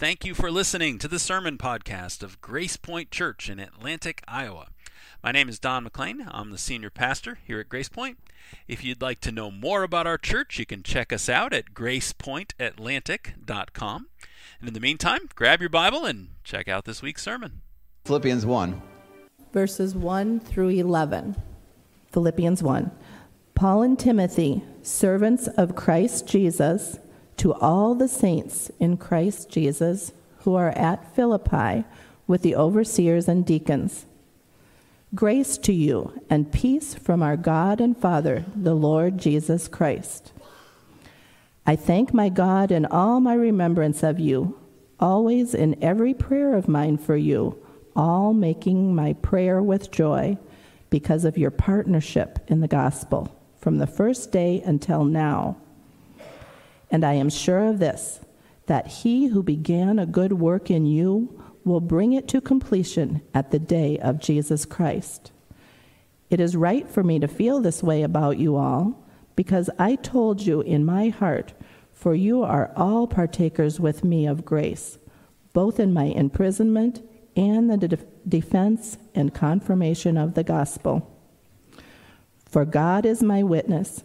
Thank you for listening to the sermon podcast of Grace Point Church in Atlantic, Iowa. My name is Don McLean. I'm the senior pastor here at Grace Point. If you'd like to know more about our church, you can check us out at gracepointatlantic.com. And in the meantime, grab your Bible and check out this week's sermon. Philippians 1. Verses 1 through 11. Philippians 1. Paul and Timothy, servants of Christ Jesus, to all the saints in Christ Jesus who are at Philippi with the overseers and deacons. Grace to you and peace from our God and Father, the Lord Jesus Christ. I thank my God in all my remembrance of you, always in every prayer of mine for you, all making my prayer with joy because of your partnership in the gospel from the first day until now and I am sure of this that he who began a good work in you will bring it to completion at the day of Jesus Christ. It is right for me to feel this way about you all, because I told you in my heart, for you are all partakers with me of grace, both in my imprisonment and the de- defense and confirmation of the gospel. For God is my witness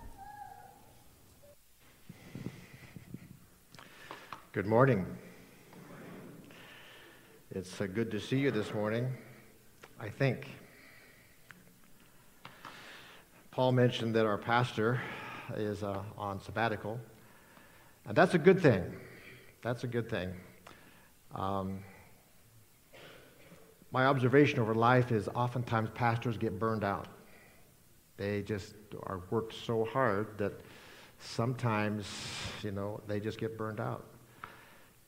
Good morning. It's uh, good to see you this morning, I think. Paul mentioned that our pastor is uh, on sabbatical, and that's a good thing. That's a good thing. Um, my observation over life is oftentimes pastors get burned out. They just are worked so hard that sometimes, you know, they just get burned out.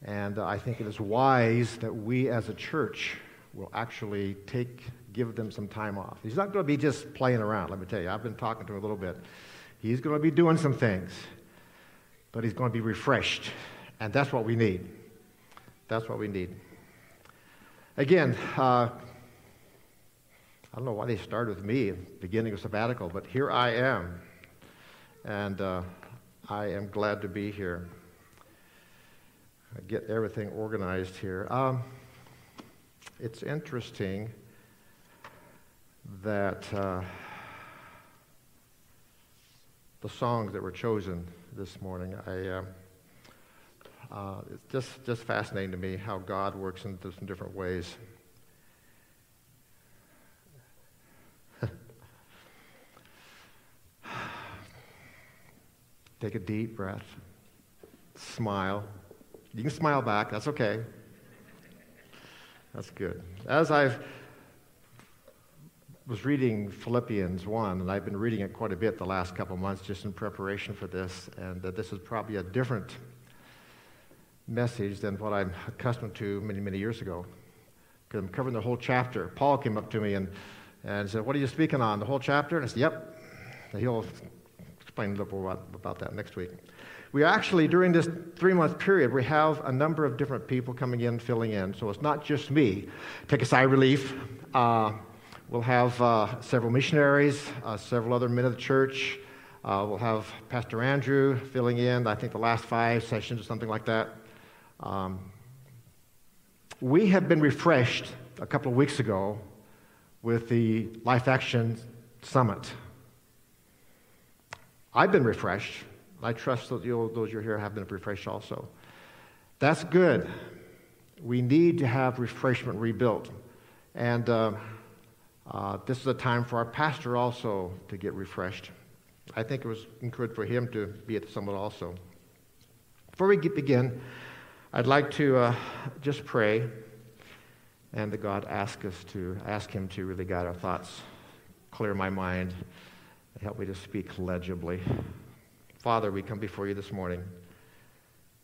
And I think it is wise that we as a church will actually take, give them some time off. He's not going to be just playing around, let me tell you. I've been talking to him a little bit. He's going to be doing some things, but he's going to be refreshed. And that's what we need. That's what we need. Again, uh, I don't know why they started with me at the beginning of sabbatical, but here I am. And uh, I am glad to be here get everything organized here. Um, it's interesting that uh, the songs that were chosen this morning, I, uh, uh, it's just, just fascinating to me how God works in different ways. Take a deep breath, smile. You can smile back, that's okay. That's good. As I was reading Philippians 1, and I've been reading it quite a bit the last couple months just in preparation for this, and uh, this is probably a different message than what I'm accustomed to many, many years ago. Because I'm covering the whole chapter. Paul came up to me and, and said, What are you speaking on? The whole chapter? And I said, Yep. And he'll explain a little about, about that next week. We actually, during this three month period, we have a number of different people coming in, filling in. So it's not just me. Take a sigh of relief. Uh, we'll have uh, several missionaries, uh, several other men of the church. Uh, we'll have Pastor Andrew filling in, I think the last five sessions or something like that. Um, we have been refreshed a couple of weeks ago with the Life Action Summit. I've been refreshed. I trust that those who are here have been refreshed also. That's good. We need to have refreshment rebuilt. And uh, uh, this is a time for our pastor also to get refreshed. I think it was good for him to be at the summit also. Before we begin, I'd like to uh, just pray and that God ask us to ask Him to really guide our thoughts, clear my mind, help me to speak legibly. Father, we come before you this morning.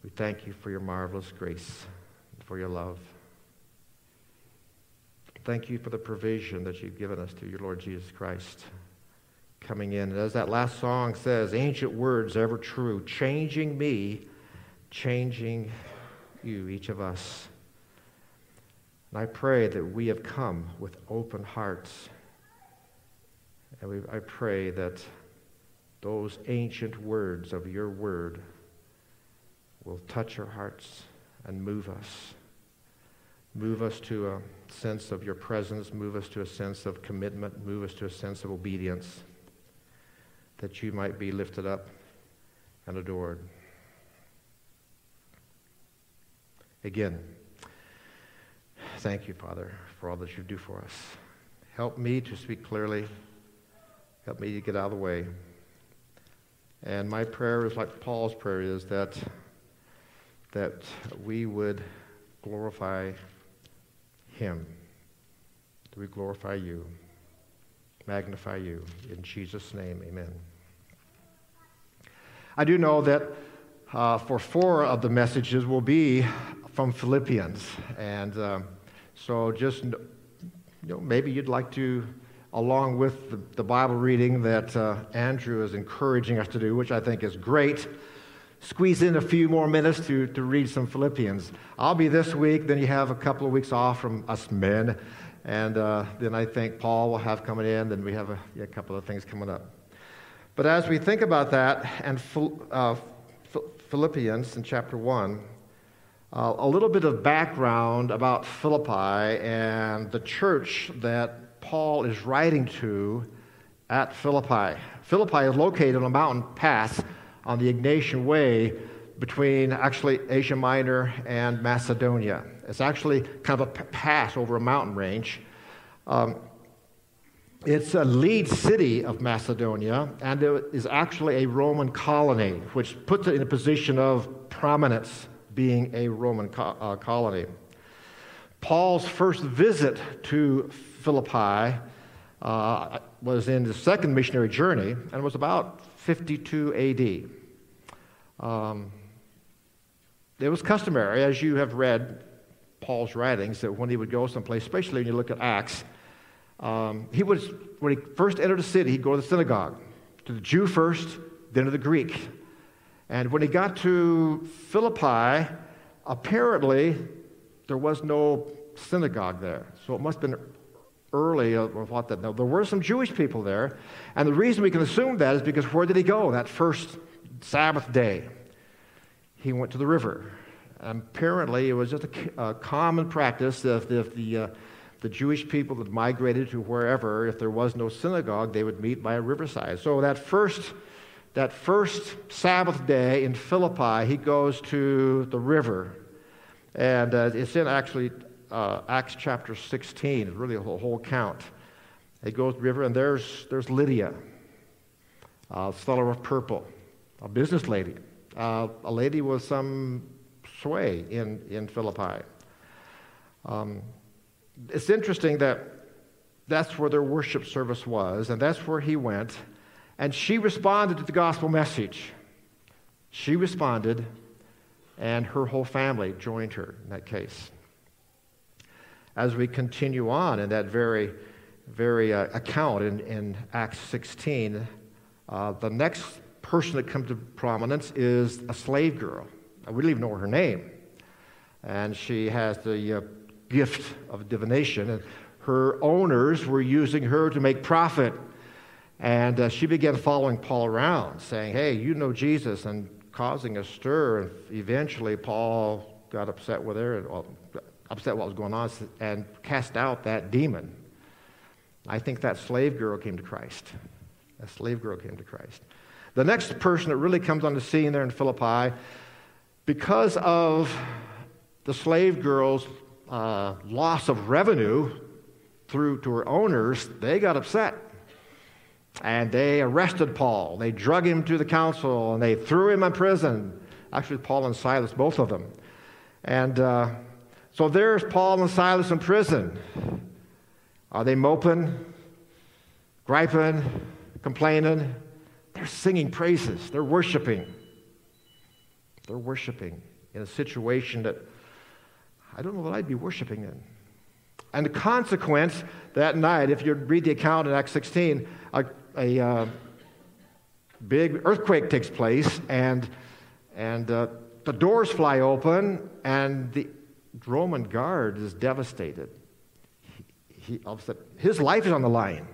We thank you for your marvelous grace, for your love. Thank you for the provision that you've given us through your Lord Jesus Christ coming in. And as that last song says, ancient words ever true, changing me, changing you, each of us. And I pray that we have come with open hearts. And we, I pray that those ancient words of your word will touch our hearts and move us. Move us to a sense of your presence, move us to a sense of commitment, move us to a sense of obedience, that you might be lifted up and adored. Again, thank you, Father, for all that you do for us. Help me to speak clearly. Help me to get out of the way. And my prayer is like Paul's prayer is that, that we would glorify him. We glorify you, magnify you. In Jesus' name, amen. I do know that uh, for four of the messages will be from Philippians. And um, so just, you know, maybe you'd like to, along with the, the Bible reading that uh, Andrew is encouraging us to do, which I think is great, squeeze in a few more minutes to, to read some Philippians. I'll be this week, then you have a couple of weeks off from us men. And uh, then I think Paul will have coming in, then we have a, a, couple of things coming up. But as we think about that, and uh, Philippians in chapter 1, uh, a little bit of background about Philippi and the church that Paul is writing to at Philippi. Philippi is located on a mountain pass on the Egnatian Way between actually Asia Minor and Macedonia. It's actually kind of a pass over a mountain range. Um, it's a lead city of Macedonia, and it is actually a Roman colony, which puts it in a position of prominence being a Roman co- uh, colony. Paul's first visit to Philippi uh, was in the second missionary journey and it was about 52 AD. Um, it was customary, as you have read Paul's writings, that when he would go someplace, especially when you look at Acts, um, he would, when he first entered a city, he'd go to the synagogue, to the Jew first, then to the Greek. And when he got to Philippi, apparently there was no synagogue there. So it must have been early or thought that. There were some Jewish people there. And the reason we can assume that is because where did he go that first Sabbath day? He went to the river. And apparently, it was just a, a common practice if, if the, uh, the Jewish people that migrated to wherever, if there was no synagogue, they would meet by a riverside. So that first that first Sabbath day in Philippi, he goes to the river. And uh, it's in actually uh, Acts chapter 16. It's really a whole, whole count. He goes to the river, and there's, there's Lydia, a seller of purple, a business lady, uh, a lady with some sway in, in Philippi. Um, it's interesting that that's where their worship service was, and that's where he went. And she responded to the gospel message. She responded, and her whole family joined her in that case. As we continue on in that very, very uh, account in, in Acts 16, uh, the next person that comes to prominence is a slave girl. We don't even know her name. And she has the uh, gift of divination. And her owners were using her to make profit and uh, she began following Paul around, saying, Hey, you know Jesus, and causing a stir. And eventually, Paul got upset with her, and well, upset what was going on, and cast out that demon. I think that slave girl came to Christ. That slave girl came to Christ. The next person that really comes on the scene there in Philippi, because of the slave girl's uh, loss of revenue through to her owners, they got upset and they arrested Paul. They drug him to the council and they threw him in prison. Actually, Paul and Silas, both of them. And uh, so there's Paul and Silas in prison. Are they moping, griping, complaining? They're singing praises, they're worshiping. They're worshiping in a situation that I don't know that I'd be worshiping in. And the consequence that night, if you read the account in Acts 16, a, a uh, big earthquake takes place, and, and uh, the doors fly open, and the Roman guard is devastated. He, he, his life is on the line.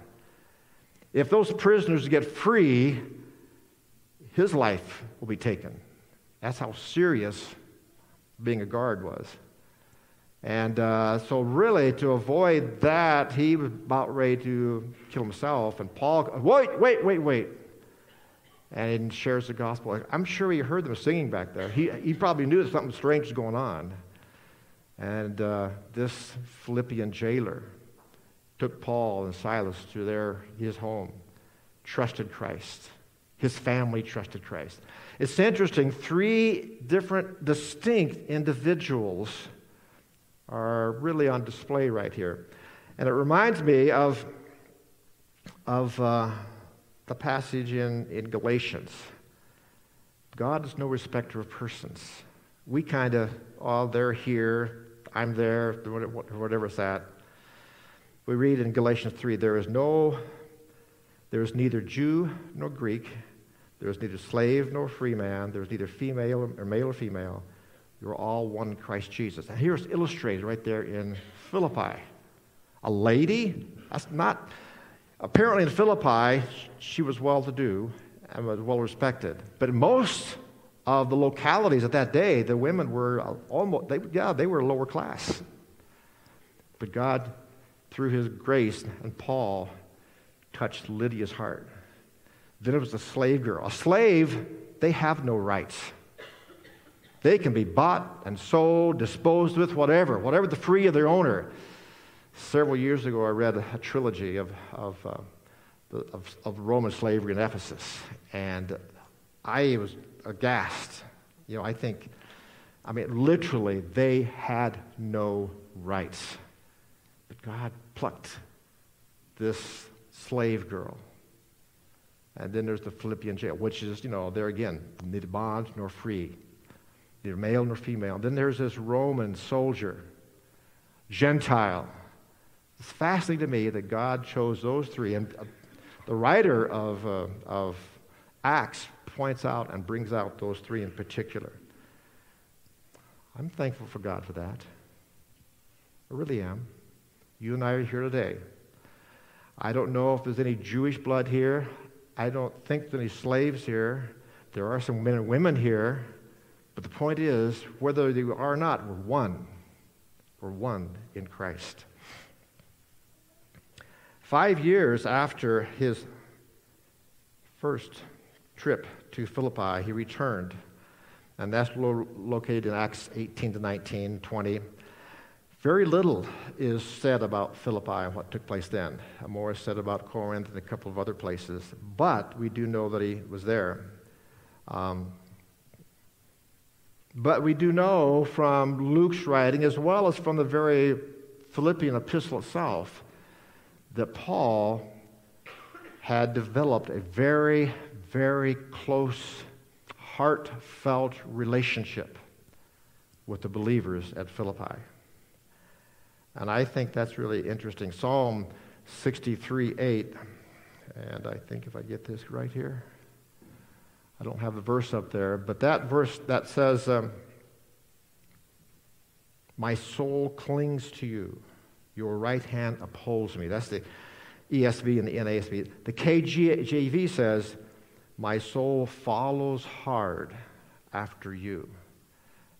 If those prisoners get free, his life will be taken. That's how serious being a guard was. And uh, so, really, to avoid that, he was about ready to kill himself. And Paul, wait, wait, wait, wait. And he shares the gospel. I'm sure he heard them singing back there. He, he probably knew that something strange was going on. And uh, this Philippian jailer took Paul and Silas to their, his home, trusted Christ. His family trusted Christ. It's interesting, three different distinct individuals are really on display right here. And it reminds me of, of uh, the passage in, in Galatians. God is no respecter of persons. We kind of, oh, they're here, I'm there, whatever it's at. We read in Galatians 3 there is no, there is neither Jew nor Greek, there is neither slave nor free man, there is neither female or male or female. You're all one in Christ Jesus. And here's illustrated right there in Philippi. A lady, that's not, apparently in Philippi, she was well to do and was well respected. But most of the localities at that day, the women were almost, they, yeah, they were lower class. But God, through his grace, and Paul touched Lydia's heart. Then it was a slave girl. A slave, they have no rights. They can be bought and sold, disposed with, whatever, whatever the free of their owner. Several years ago, I read a trilogy of, of, uh, of, of Roman slavery in Ephesus, and I was aghast. You know, I think, I mean, literally, they had no rights. But God plucked this slave girl. And then there's the Philippian jail, which is, you know, there again, neither bond nor free, neither male nor female. Then there's this Roman soldier, Gentile. It's fascinating to me that God chose those three. And uh, the writer of, uh, of Acts points out and brings out those three in particular. I'm thankful for God for that. I really am. You and I are here today. I don't know if there's any Jewish blood here. I don't think there's any slaves here. There are some men and women here. But the point is, whether you are or not, we're one. We're one in Christ. Five years after his first trip to Philippi, he returned. And that's lo- located in Acts 18 to 19, 20. Very little is said about Philippi and what took place then. More is said about Corinth and a couple of other places. But we do know that he was there. Um, but we do know from Luke's writing, as well as from the very Philippian epistle itself, that Paul had developed a very, very close, heartfelt relationship with the believers at Philippi. And I think that's really interesting. Psalm 63 8, and I think if I get this right here, I don't have the verse up there, but that verse that says, um, My soul clings to you, your right hand upholds me. That's the ESV and the NASB. The KJV says, My soul follows hard after you.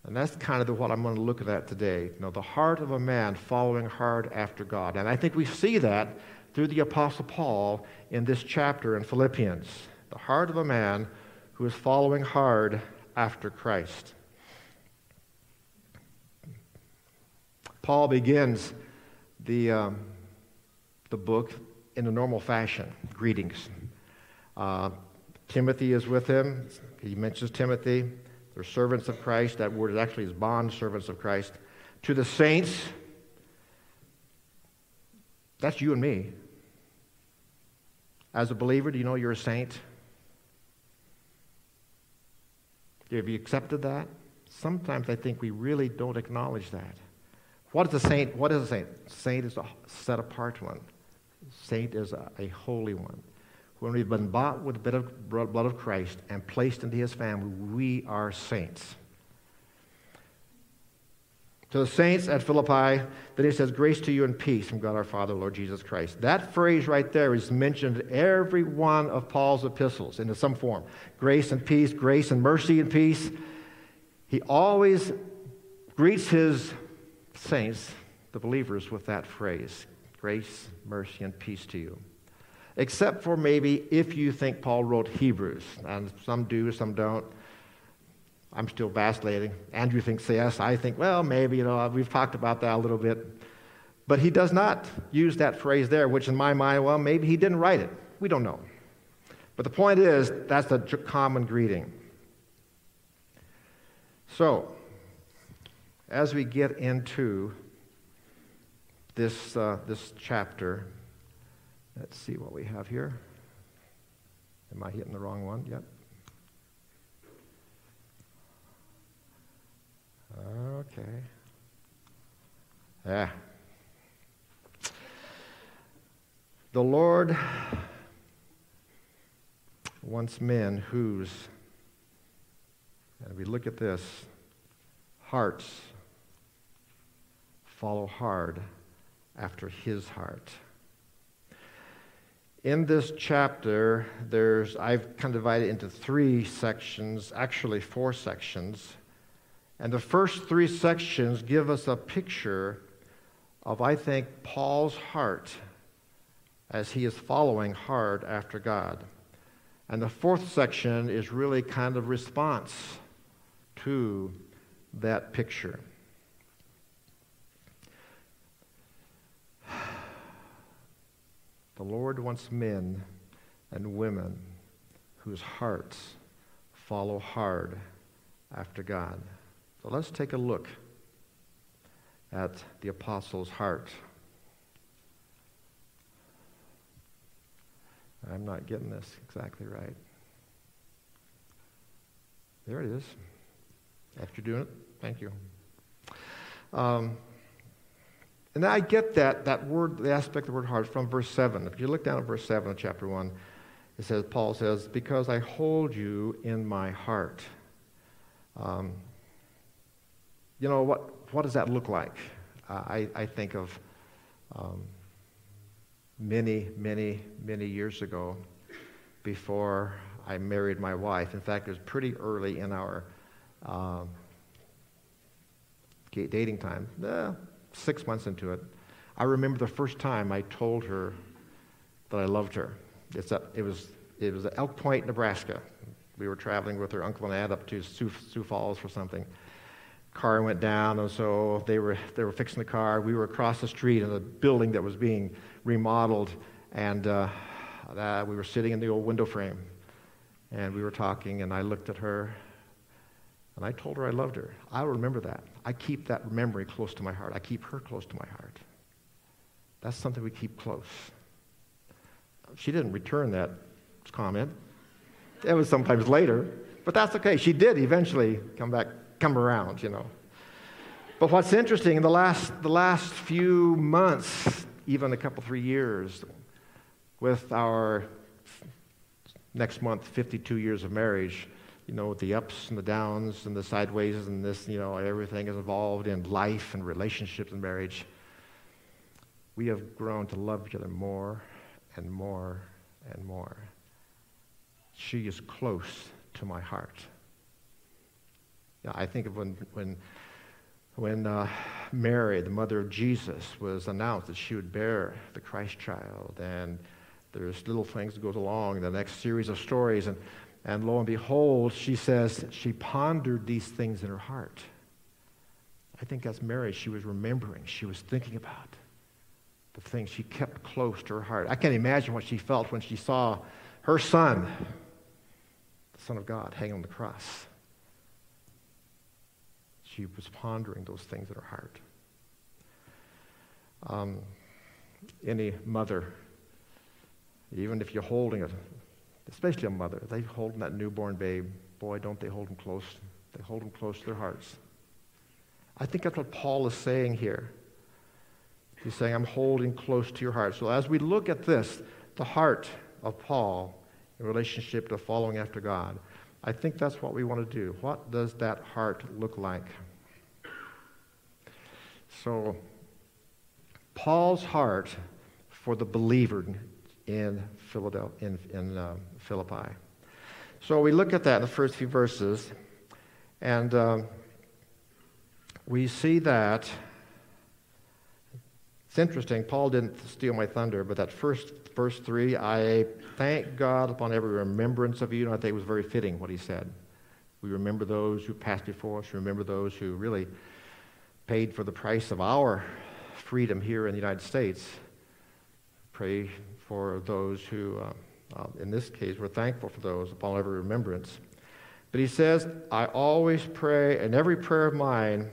And that's kind of the, what I'm going to look at today. You know, the heart of a man following hard after God. And I think we see that through the Apostle Paul in this chapter in Philippians. The heart of a man who is following hard after Christ. Paul begins the, um, the book in a normal fashion greetings. Uh, Timothy is with him. He mentions Timothy. They're servants of Christ. That word is actually is bond servants of Christ. To the saints, that's you and me. As a believer, do you know you're a saint? Have you accepted that? Sometimes I think we really don't acknowledge that. What is a saint? What is a saint? Saint is a set apart one. Saint is a, a holy one. When we've been bought with the blood of, Christ and placed into his family, we are saints. To the saints at Philippi, then he says, Grace to you and peace from God our Father, Lord Jesus Christ. That phrase right there is mentioned in every one of Paul's epistles in some form. Grace and peace, grace and mercy and peace. He always greets his saints, the believers, with that phrase grace, mercy, and peace to you. Except for maybe if you think Paul wrote Hebrews, and some do, some don't. I'm still vacillating. Andrew thinks yes. I think, well, maybe, you know, we've talked about that a little bit. But he does not use that phrase there, which in my mind, well, maybe he didn't write it. We don't know. But the point is, that's a common greeting. So, as we get into this, uh, this chapter, let's see what we have here. Am I hitting the wrong one? Yep. Okay. Yeah. The Lord wants men whose, and we look at this, hearts follow hard after his heart. In this chapter, there's I've kind of divided into three sections, actually four sections. And the first three sections give us a picture of, I think, Paul's heart as he is following hard after God. And the fourth section is really kind of response to that picture. The Lord wants men and women whose hearts follow hard after God. So let's take a look at the apostle's heart. I'm not getting this exactly right. There it is. After doing it, thank you. Um, and I get that, that word, the aspect of the word heart from verse 7. If you look down at verse 7 of chapter 1, it says, Paul says, Because I hold you in my heart. Um, you know, what, what does that look like? Uh, I, I think of um, many, many, many years ago before I married my wife. In fact, it was pretty early in our um, dating time, six months into it. I remember the first time I told her that I loved her. It's a, it, was, it was at Elk Point, Nebraska. We were traveling with her uncle and aunt up to Sioux, Sioux Falls for something car went down, and so they were, they were fixing the car. We were across the street in a building that was being remodeled, and uh, we were sitting in the old window frame, and we were talking, and I looked at her, and I told her I loved her. I remember that. I keep that memory close to my heart. I keep her close to my heart. That's something we keep close. She didn't return that comment. It was sometimes later, but that's okay. She did eventually come back come around, you know. But what's interesting in the last, the last few months, even a couple, three years, with our next month, 52 years of marriage, you know, the ups and the downs and the sideways and this, you know, everything is involved in life and relationships and marriage. We have grown to love each other more and more and more. She is close to my heart. I think of when, when, when uh, Mary, the mother of Jesus, was announced that she would bear the Christ child. And there's little things that goes along, the next series of stories. And, and lo and behold, she says she pondered these things in her heart. I think that's Mary. She was remembering. She was thinking about the things she kept close to her heart. I can't imagine what she felt when she saw her son, the Son of God, hanging on the cross she was pondering those things in her heart. Um, any mother, even if you're holding it, especially a mother, they holding that newborn babe, boy, don't they hold him close. They hold him close to their hearts. I think that's what Paul is saying here. He's saying, I'm holding close to your heart. So as we look at this, the heart of Paul in relationship to following after God, I think that's what we want to do. What does that heart look like? So, Paul's heart for the believer in, Philadelphia, in, in uh, Philippi. So we look at that in the first few verses, and um, we see that. It's interesting, Paul didn't steal my thunder, but that first verse 3, I thank God upon every remembrance of you, and I think it was very fitting what he said. We remember those who passed before us, remember those who really paid for the price of our freedom here in the United States. Pray for those who, uh, uh, in this case, we're thankful for those upon every remembrance. But he says, I always pray, and every prayer of mine,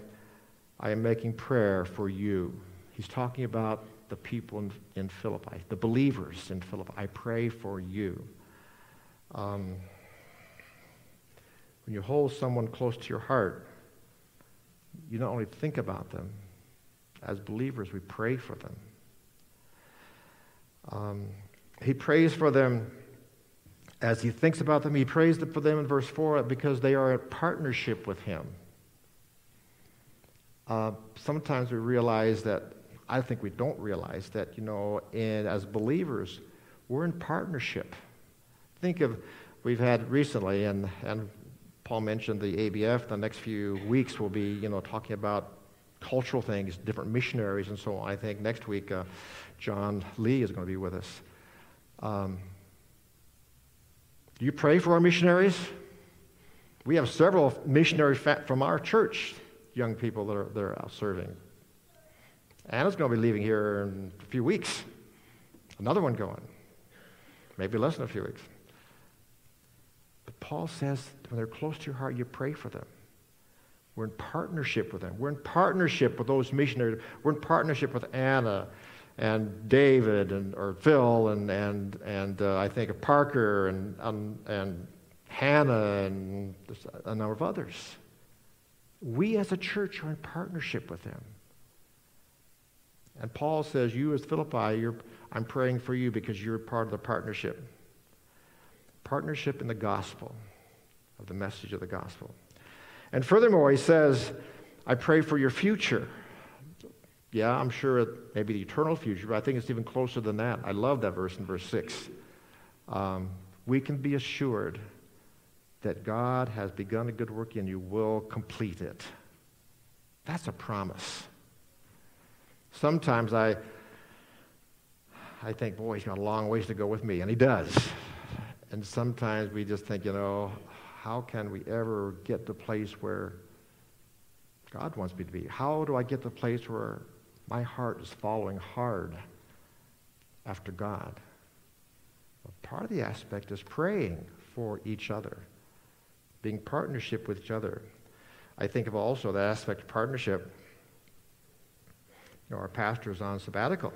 I am making prayer for you. He's talking about the people in, in Philippi, the believers in Philippi. I pray for you. Um, when you hold someone close to your heart, you not only think about them, as believers, we pray for them. Um, he prays for them as he thinks about them. He prays for them in verse 4 because they are in partnership with him. Uh, sometimes we realize that, I think we don't realize that, you know, in, as believers, we're in partnership. Think of, we've had recently, and, and Paul mentioned the ABF. The next few weeks will be, you know, talking about cultural things, different missionaries, and so on. I think next week uh, John Lee is going to be with us. Um, do you pray for our missionaries? We have several missionaries from our church, young people that are, that are out serving. Anna's going to be leaving here in a few weeks. Another one going. Maybe less than a few weeks. But Paul says when they're close to your heart, you pray for them. We're in partnership with them. We're in partnership with those missionaries. We're in partnership with Anna and David and or Phil and and and uh, I think of Parker and um, and Hannah and a number of others. We as a church are in partnership with them. And Paul says, "You as Philippi, I'm praying for you because you're part of the partnership. Partnership in the gospel, of the message of the gospel." And furthermore, he says, I pray for your future. Yeah, I'm sure it may be the eternal future, but I think it's even closer than that. I love that verse in verse 6. Um, we can be assured that God has begun a good work and you will complete it. That's a promise. Sometimes I, I think, boy, he's got a long ways to go with me, and he does. And sometimes we just think, you know, how can we ever get to the place where God wants me to be? How do I get to the place where my heart is following hard after God? Part of the aspect is praying for each other, being partnership with each other. I think of also that aspect of partnership. You know, our pastor is on sabbatical.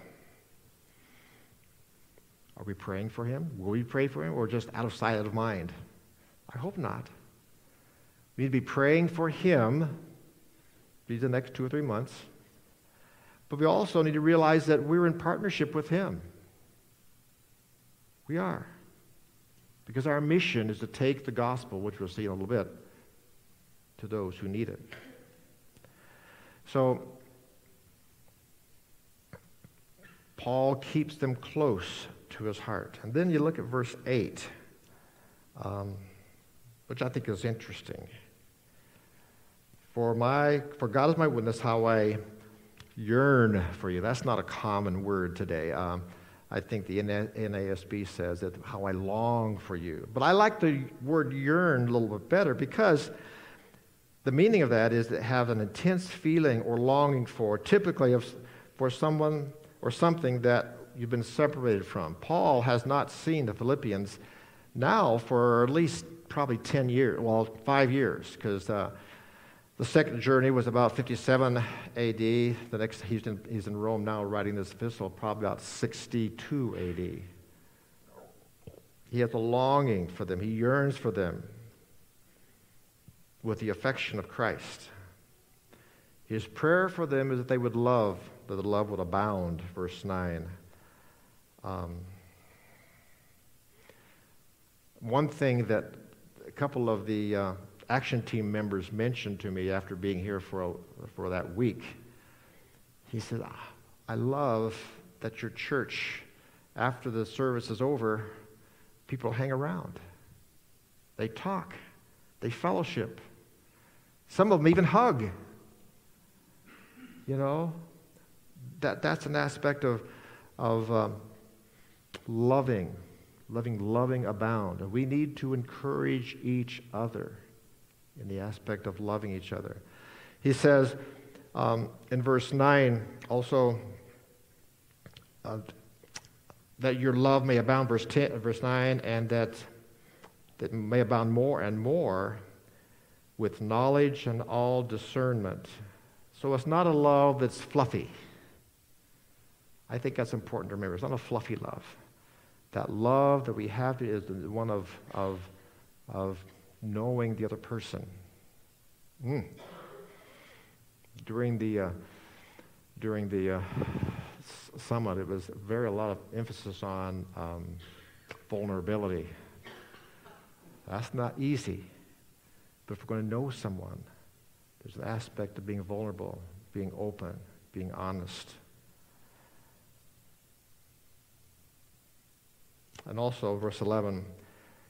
Are we praying for him? Will we pray for him or just out of sight, out of mind? I hope not. We need to be praying for him these the next two or three months. But we also need to realize that we're in partnership with him. We are. Because our mission is to take the gospel, which we'll see in a little bit, to those who need it. So, Paul keeps them close to his heart. And then you look at verse 8. Um, which I think is interesting. For, my, for God is my witness how I yearn for you. That's not a common word today. Um, I think the NASB says that how I long for you. But I like the word yearn a little bit better because the meaning of that is to have an intense feeling or longing for, typically of, for someone or something that you've been separated from. Paul has not seen the Philippians now for at least probably 10 years, well, five years, because uh, the second journey was about 57 AD. The next, he's in, he's in Rome now writing this epistle, probably about 62 AD. He has a longing for them, he yearns for them with the affection of Christ. His prayer for them is that they would love that the love would abound, verse 9. Um, one thing that a couple of the uh, action team members mentioned to me after being here for, a, for that week, he said, ah, I love that your church, after the service is over, people hang around. They talk, they fellowship. Some of them even hug. You know, that, that's an aspect of, of um, loving, loving, loving abound. And we need to encourage each other in the aspect of loving each other. He says um, in verse 9 also uh, that your love may abound, verse, 10, verse 9, and that, that may abound more and more with knowledge and all discernment. So it's not a love that's fluffy. I think that's important to remember. It's not a fluffy love. That love that we have is one of, of, of knowing the other person. Mm. During the, uh, during the uh, summit, it was very a lot of emphasis on um, vulnerability. That's not easy. But if we're going to know someone, there's an aspect of being vulnerable, being open, being honest. And also, verse 11,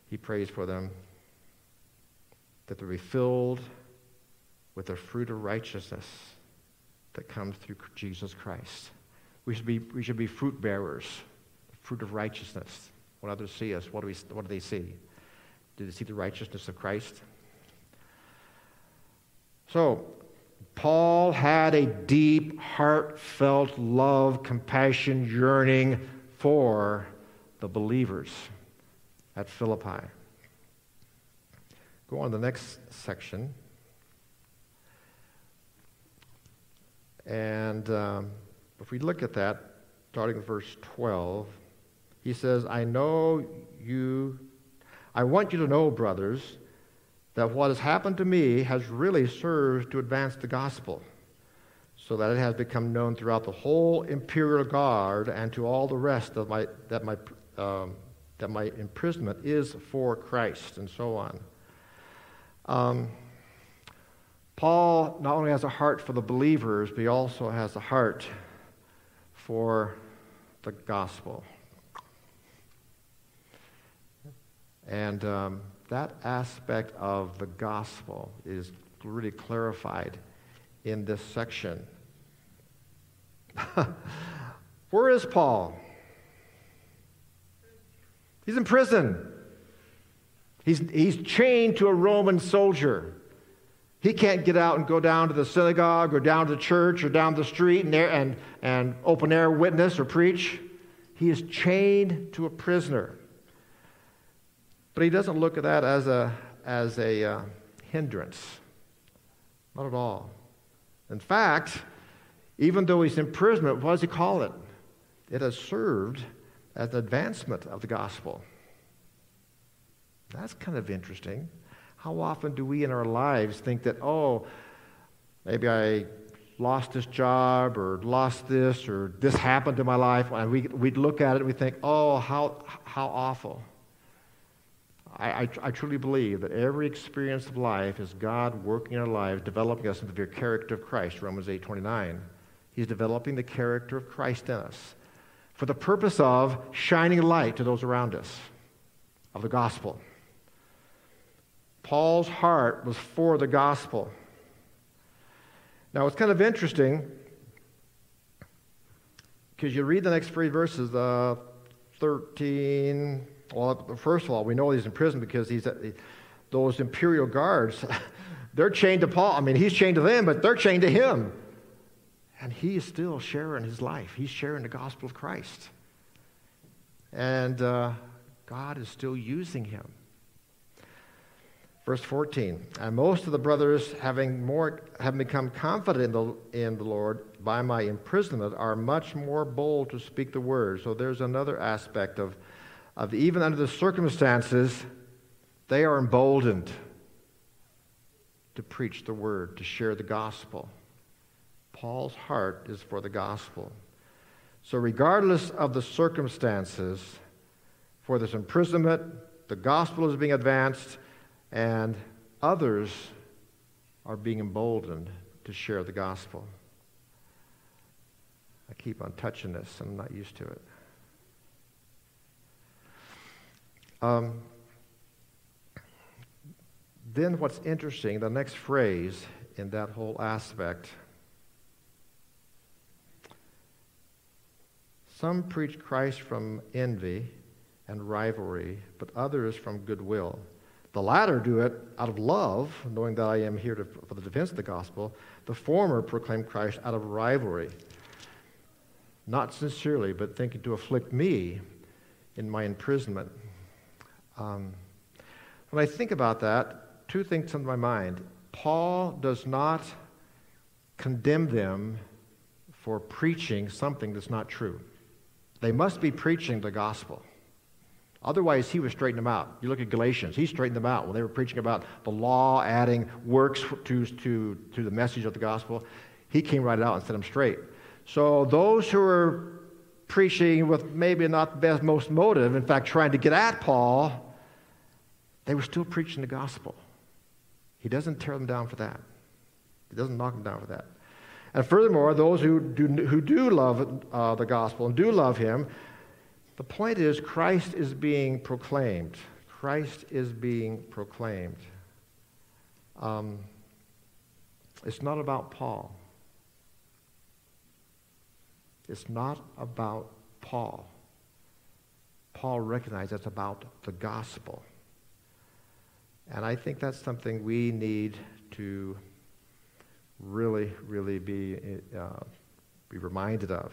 he prays for them that they be filled with the fruit of righteousness that comes through Jesus Christ. We should be, we should be fruit bearers, fruit of righteousness. When others see us, what do, we, what do they see? Do they see the righteousness of Christ? So, Paul had a deep, heartfelt love, compassion, yearning for the believers at Philippi. Go on to the next section. And um, if we look at that, starting with verse 12, he says, I know you, I want you to know, brothers, that what has happened to me has really served to advance the gospel, so that it has become known throughout the whole imperial guard and to all the rest of my, that, my, um, that my imprisonment is for Christ, and so on. Um, Paul not only has a heart for the believers, but he also has a heart for the gospel. And um, that aspect of the gospel is really clarified in this section. Where is Paul? He's in prison. He's, he's chained to a Roman soldier. He can't get out and go down to the synagogue or down to the church or down the street and, and, and open air witness or preach. He is chained to a prisoner. But he doesn't look at that as a, as a uh, hindrance. Not at all. In fact, even though he's in prison, what does he call it? It has served as an advancement of the gospel. That's kind of interesting. How often do we in our lives think that, oh, maybe I lost this job or lost this or this happened to my life? And we, we'd look at it and we think, oh, how, how awful. I, I, I, truly believe that every experience of life is God working in our lives, developing us into the character of Christ, Romans 8 29. He's developing the character of Christ in us for the purpose of shining light to those around us of the gospel. Paul's heart was for the gospel. Now, it's kind of interesting because you read the next three verses, uh, 13, well, first of all, we know he's in prison because he's those imperial guards. they're chained to Paul. I mean, he's chained to them, but they're chained to him. And he is still sharing his life. He's sharing the gospel of Christ. And uh, God is still using him. Verse 14, and most of the brothers, having, more, having become confident in the, in the Lord by my imprisonment, are much more bold to speak the word. So there's another aspect of of even under the circumstances, they are emboldened to preach the word, to share the gospel. Paul's heart is for the gospel. So, regardless of the circumstances for this imprisonment, the gospel is being advanced, and others are being emboldened to share the gospel. I keep on touching this, I'm not used to it. Um, then, what's interesting, the next phrase in that whole aspect some preach Christ from envy and rivalry, but others from goodwill. The latter do it out of love, knowing that I am here to, for the defense of the gospel. The former proclaim Christ out of rivalry, not sincerely, but thinking to afflict me in my imprisonment. Um, when I think about that, two things come to my mind. Paul does not condemn them for preaching something that's not true. They must be preaching the gospel. Otherwise, he would straighten them out. You look at Galatians, he straightened them out when they were preaching about the law adding works to, to, to the message of the gospel. He came right out and set them straight. So, those who are preaching with maybe not the best, most motive, in fact, trying to get at Paul, they were still preaching the gospel. He doesn't tear them down for that, he doesn't knock them down for that. And furthermore, those who do, who do love uh, the gospel and do love him, the point is Christ is being proclaimed. Christ is being proclaimed. Um, it's not about Paul. It's not about Paul. Paul recognized it's about the gospel. And I think that's something we need to really, really be, uh, be reminded of.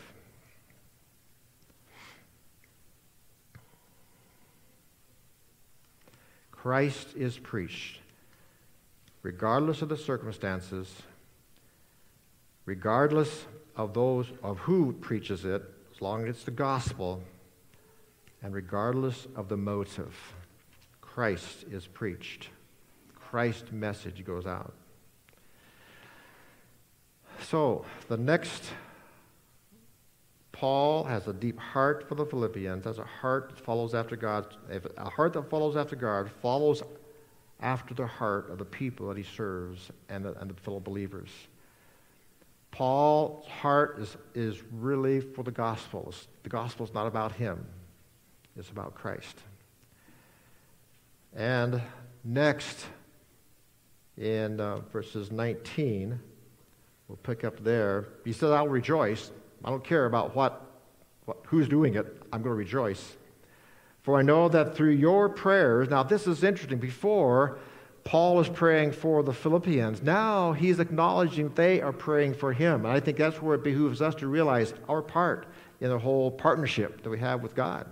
Christ is preached, regardless of the circumstances, regardless of those of who preaches it, as long as it's the gospel, and regardless of the motive. Christ is preached. Christ's message goes out. So, the next, Paul has a deep heart for the Philippians, has a heart that follows after God. A heart that follows after God follows after the heart of the people that he serves and the, and the fellow believers. Paul's heart is, is really for the gospel. The gospel is not about him, it's about Christ. And next, in uh, verses 19, We'll pick up there. He says, I'll rejoice. I don't care about what, what, who's doing it. I'm going to rejoice. For I know that through your prayers, now this is interesting. Before, Paul is praying for the Philippians. Now he's acknowledging they are praying for him. And I think that's where it behooves us to realize our part in the whole partnership that we have with God.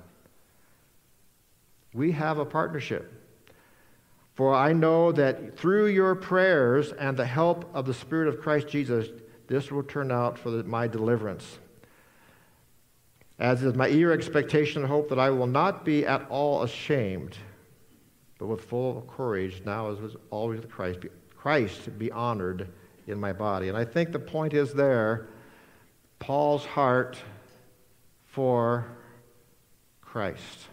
We have a partnership. For I know that through your prayers and the help of the Spirit of Christ Jesus, this will turn out for the, my deliverance. As is my eager expectation and hope that I will not be at all ashamed, but with full courage, now as was always with Christ, be, Christ be honored in my body. And I think the point is there Paul's heart for Christ.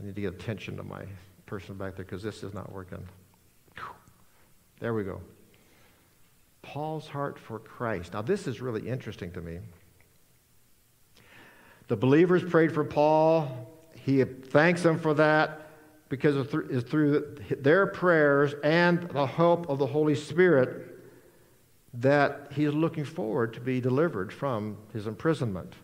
I need to get attention to my person back there because this is not working. There we go. Paul's heart for Christ. Now, this is really interesting to me. The believers prayed for Paul. He thanks them for that because it's through their prayers and the help of the Holy Spirit that he's looking forward to be delivered from his imprisonment.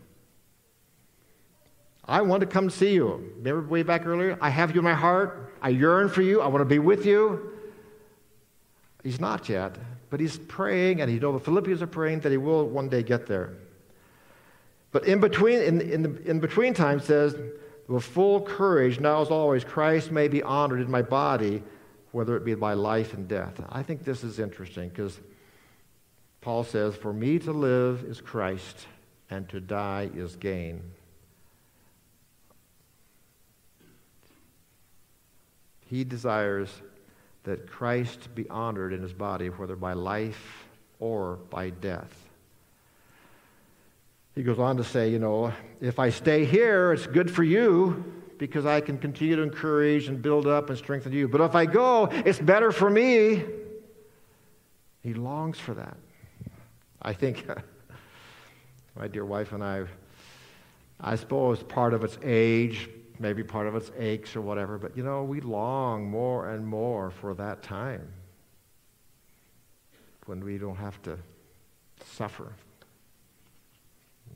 I want to come see you. Remember way back earlier? I have you in my heart. I yearn for you. I want to be with you. He's not yet, but he's praying, and he know the Philippians are praying that he will one day get there. But in between, in, in, the, in between time says, with full courage, now as always, Christ may be honored in my body, whether it be by life and death. I think this is interesting because Paul says, For me to live is Christ, and to die is gain. He desires that Christ be honored in his body, whether by life or by death. He goes on to say, you know, if I stay here, it's good for you because I can continue to encourage and build up and strengthen you. But if I go, it's better for me. He longs for that. I think my dear wife and I, I suppose part of its age, maybe part of its aches or whatever, but you know, we long more and more for that time when we don't have to suffer.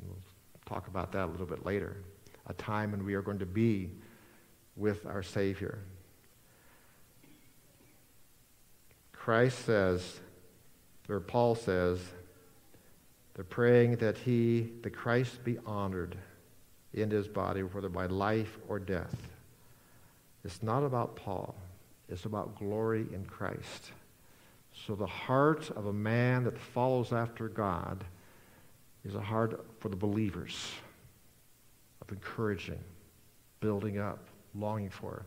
We'll talk about that a little bit later. A time when we are going to be with our Savior. Christ says, or Paul says, they're praying that he, the Christ, be honored in his body, whether by life or death. It's not about Paul, it's about glory in Christ. So the heart of a man that follows after God is a heart for the believers of encouraging, building up, longing for.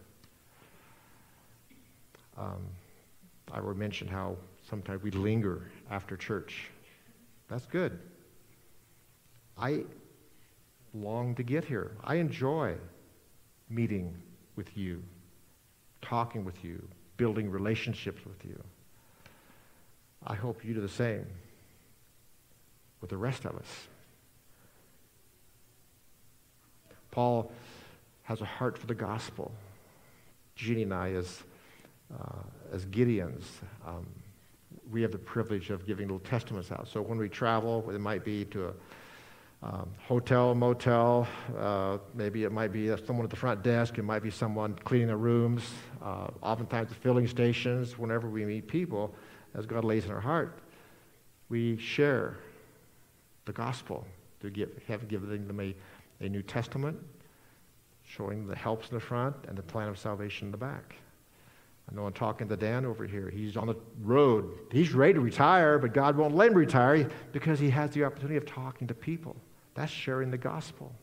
Um, I would mention how sometimes we linger after church. That's good. I long to get here. I enjoy meeting with you, talking with you, building relationships with you. I hope you do the same with the rest of us. Paul has a heart for the gospel. Jeannie and I, as, uh, as Gideons, um, we have the privilege of giving little testaments out. So when we travel, it might be to a um, hotel, motel, uh, maybe it might be someone at the front desk, it might be someone cleaning the rooms, uh, oftentimes the filling stations, whenever we meet people, as God lays in our heart, we share the gospel to give, have given them a, a New Testament, showing the helps in the front and the plan of salvation in the back. I know I'm talking to Dan over here. He's on the road. He's ready to retire, but God won't let him retire because he has the opportunity of talking to people. That's sharing the gospel.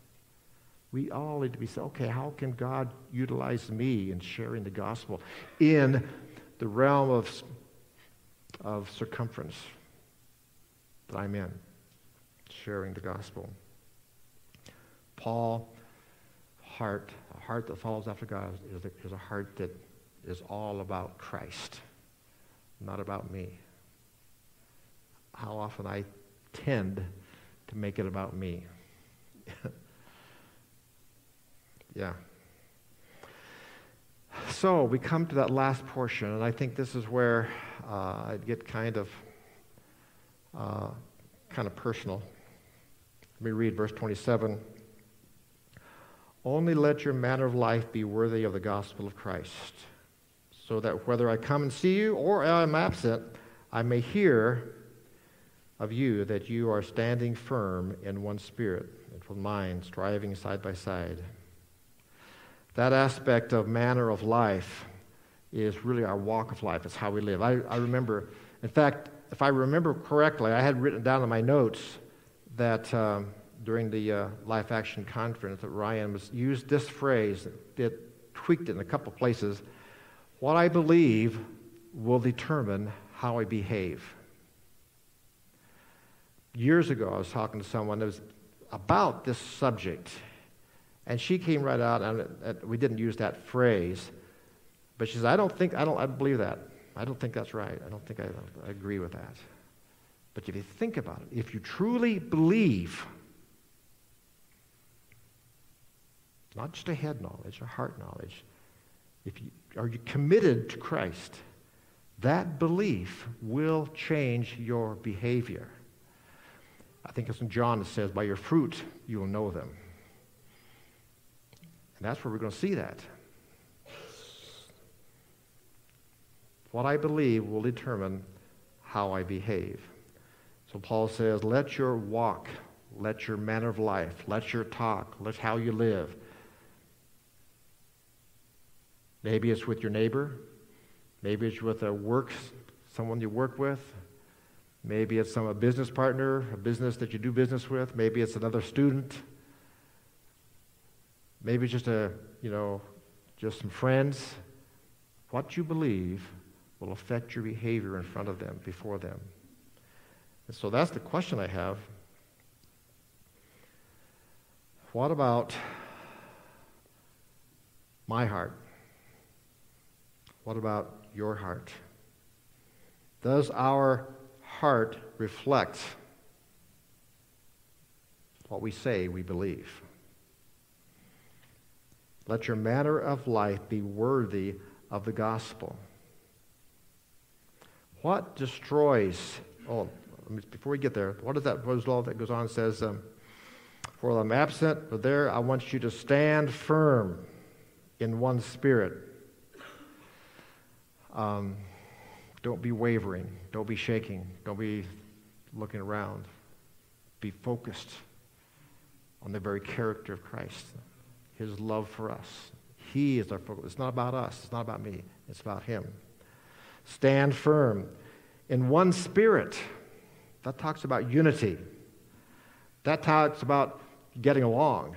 We all need to be saying, okay, how can God utilize me in sharing the gospel in the realm of, of circumference that I'm in? Sharing the gospel. Paul, heart, a heart that follows after God is a, is a heart that is all about Christ, not about me. How often I tend to make it about me. yeah. So we come to that last portion, and I think this is where uh, I'd get kind of uh, kind of personal. Let me read verse 27. Only let your manner of life be worthy of the gospel of Christ so that whether I come and see you or I am absent, I may hear of you that you are standing firm in one spirit and one mind, striving side by side. That aspect of manner of life is really our walk of life. It's how we live. I, I remember, in fact, if I remember correctly, I had written down in my notes that um, during the uh, Life Action Conference that Ryan was used this phrase, it tweaked it in a couple places what I believe will determine how I behave. Years ago, I was talking to someone that was about this subject, and she came right out, and we didn't use that phrase, but she said, I don't think, I don't, I don't believe that. I don't think that's right. I don't think I, I agree with that. But if you think about it, if you truly believe, not just a head knowledge, a heart knowledge, if you, are you committed to Christ? That belief will change your behavior. I think it's in John it says, by your fruit you will know them. And that's where we're going to see that. What I believe will determine how I behave. So Paul says, let your walk, let your manner of life, let your talk, let how you live Maybe it's with your neighbor. Maybe it's with a work, someone you work with. Maybe it's some a business partner, a business that you do business with. Maybe it's another student. Maybe just a, you know, just some friends. What you believe will affect your behavior in front of them, before them. And so that's the question I have. What about my heart? What about your heart? Does our heart reflect what we say we believe? Let your manner of life be worthy of the gospel. What destroys, oh, before we get there, what is that Rose law that goes on and says, um, For I'm absent, but there I want you to stand firm in one spirit. Um, don't be wavering. Don't be shaking. Don't be looking around. Be focused on the very character of Christ, his love for us. He is our focus. It's not about us. It's not about me. It's about him. Stand firm in one spirit. That talks about unity. That talks about getting along.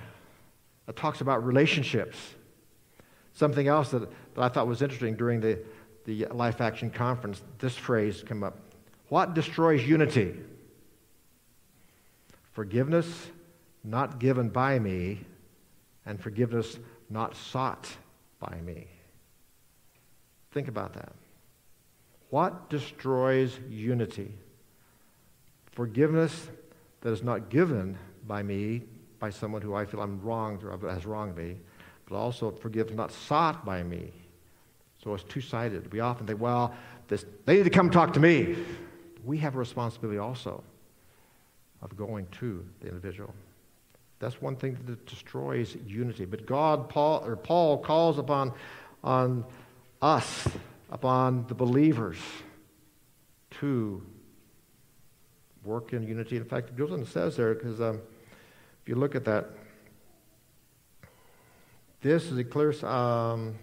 That talks about relationships. Something else that, that I thought was interesting during the, the Life Action Conference, this phrase came up. What destroys unity? Forgiveness not given by me, and forgiveness not sought by me. Think about that. What destroys unity? Forgiveness that is not given by me, by someone who I feel I'm wronged or has wronged me, but also forgiveness not sought by me. So it's two sided. We often think, well, this, they need to come talk to me. We have a responsibility also of going to the individual. That's one thing that destroys unity. But God, Paul, or Paul calls upon on us upon the believers to work in unity. In fact, it goes on and says there, because um, if you look at that, this is a clear, um,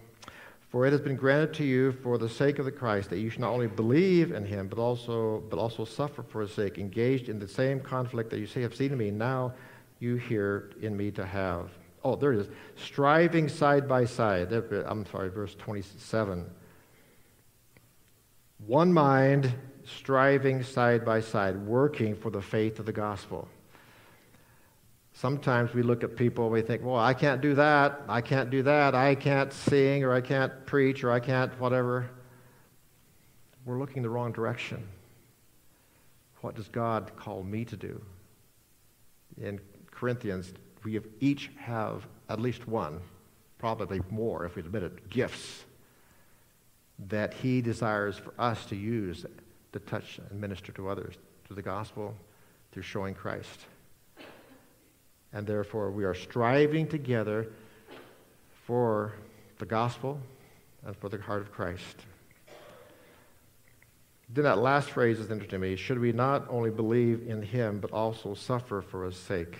for it has been granted to you for the sake of the Christ that you should not only believe in him, but also, but also suffer for his sake, engaged in the same conflict that you say have seen in me, now you hear in me to have. Oh, there it is. Striving side by side. Uh, I'm sorry, verse 27 one mind, striving side by side, working for the faith of the gospel. Sometimes we look at people and we think, well, I can't do that, I can't do that, I can't sing, or I can't preach, or I can't whatever. We're looking the wrong direction. What does God call me to do? In Corinthians, we have each have at least one, probably more if we admit it, gifts that He desires for us to use to touch and minister to others through the gospel, through showing Christ. And therefore, we are striving together for the gospel and for the heart of Christ. Then that last phrase is interesting to me. Should we not only believe in him, but also suffer for his sake?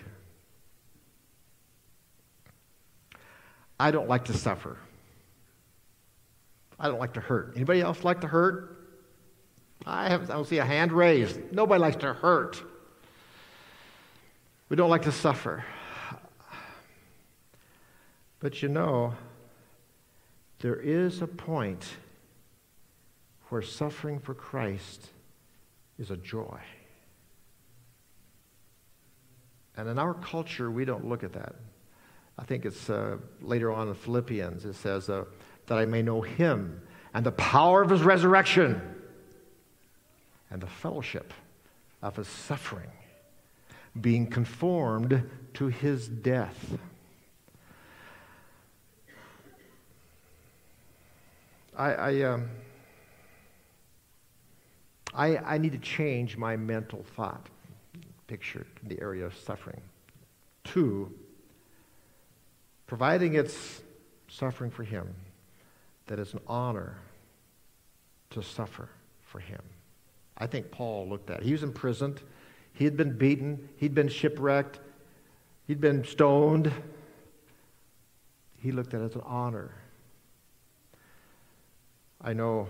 I don't like to suffer. I don't like to hurt. Anybody else like to hurt? I, I don't see a hand raised. Nobody likes to hurt. We don't like to suffer. But you know, there is a point where suffering for Christ is a joy. And in our culture, we don't look at that. I think it's uh, later on in Philippians, it says, uh, that I may know him and the power of his resurrection and the fellowship of his suffering, being conformed to his death. I, I, um, I, I need to change my mental thought picture in the area of suffering to providing it's suffering for him that it's an honor to suffer for him. I think Paul looked at it. He was imprisoned. He had been beaten. He'd been shipwrecked. He'd been stoned. He looked at it as an honor. I know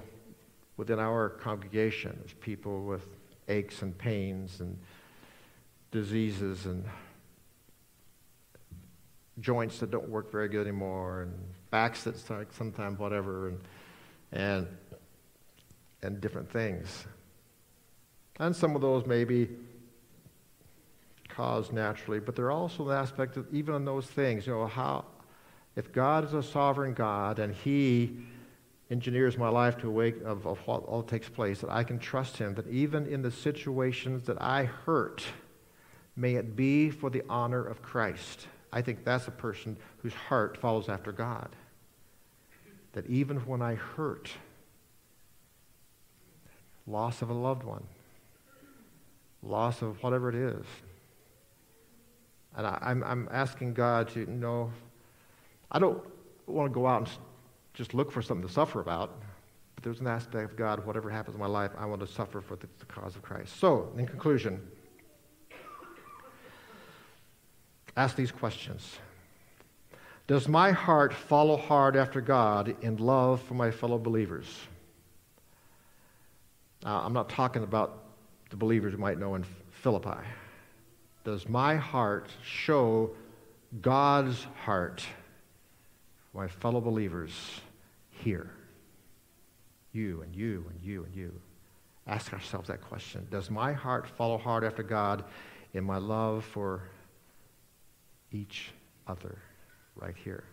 within our congregation, there's people with aches and pains and diseases and joints that don't work very good anymore and backs that sometimes whatever and and and different things. And some of those may be caused naturally, but there are also the aspect of even in those things, you know, how, if God is a sovereign God and He engineers my life to a way of, of what all takes place, that I can trust Him, that even in the situations that I hurt, may it be for the honor of Christ. I think that's a person whose heart follows after God. That even when I hurt, loss of a loved one, loss of whatever it is, and I, am I'm, I'm asking God to, know, I don't want to go out and just look for something to suffer about. But there's an aspect of God, whatever happens in my life, I want to suffer for the, the cause of Christ. So, in conclusion, ask these questions Does my heart follow hard after God in love for my fellow believers? Now, I'm not talking about the believers you might know in Philippi. Does my heart show God's heart for my fellow believers here? You and you and you and you. Ask ourselves that question. Does my heart follow hard after God in my love for each other right here?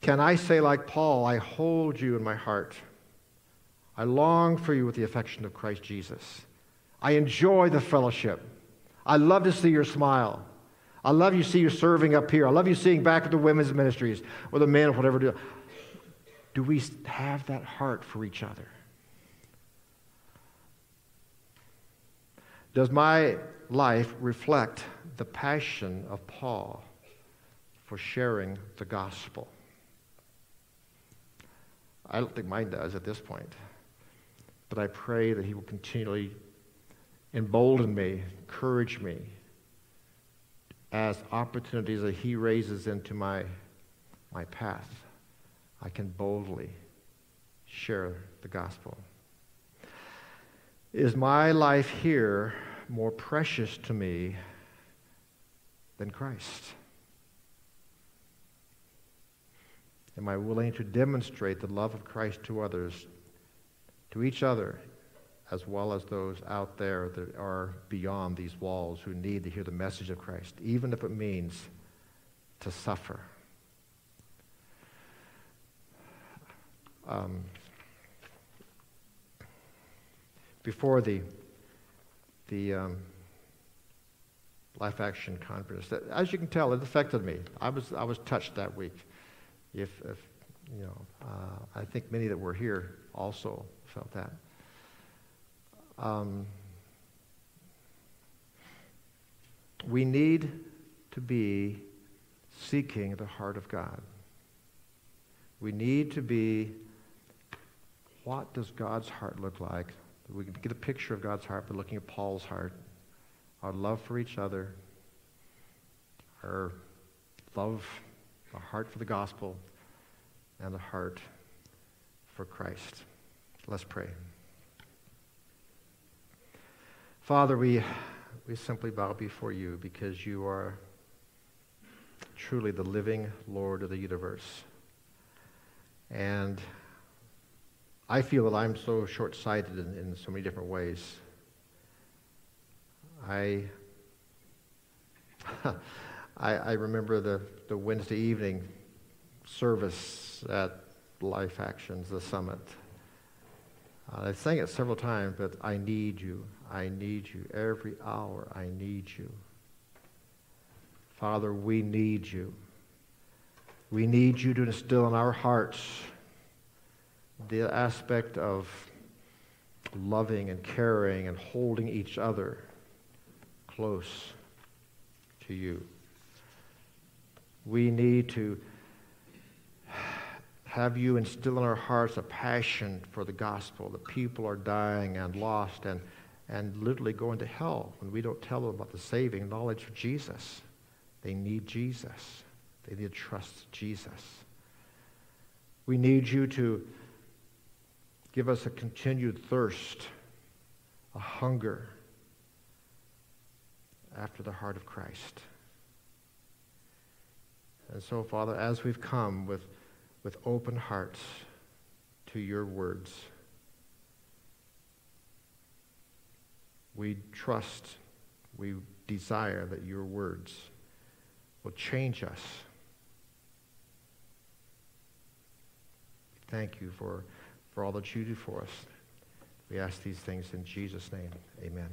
Can I say, like Paul, I hold you in my heart? I long for you with the affection of Christ Jesus. I enjoy the fellowship. I love to see your smile. I love you see you serving up here. I love you seeing back at the women's ministries or the men whatever. Do, do we have that heart for each other? Does my life reflect the passion of Paul for sharing the gospel? I don't think mine does at this point. But I pray that he will continually embolden me, encourage me as opportunities that He raises into my, my path. I can boldly share the gospel. Is my life here more precious to me than Christ? Am I willing to demonstrate the love of Christ to others, to each other, as well as those out there that are beyond these walls who need to hear the message of Christ, even if it means to suffer. Um, before the the um, Life Action Conference, as you can tell, it affected me. I was I was touched that week. If, if you know, uh, I think many that were here also felt that. Um, we need to be seeking the heart of God. We need to be what does God's heart look like? We can get a picture of God's heart by looking at Paul's heart, our love for each other, our love, our heart for the gospel, and a heart for Christ. Let's pray. Father, we, we simply bow before you because you are truly the living Lord of the universe. And I feel that I'm so short sighted in, in, so many different ways. I, I, I, remember the, the Wednesday evening service at Life Actions, the summit. Uh, I sang it several times, but I need you. I need you. Every hour, I need you. Father, we need you. We need you to instill in our hearts the aspect of loving and caring and holding each other close to you. We need to have you instill in our hearts a passion for the gospel The people are dying and lost and and literally going to hell when we don't tell them about the saving knowledge of Jesus. They need Jesus. They need to trust Jesus. We need you to give us a continued thirst, a hunger after the heart of Christ. And so, Father, as we've come with, with open hearts to your words, We trust, we desire that your words will change us. Thank you for, for all that you do for us. We ask these things in Jesus' name. Amen.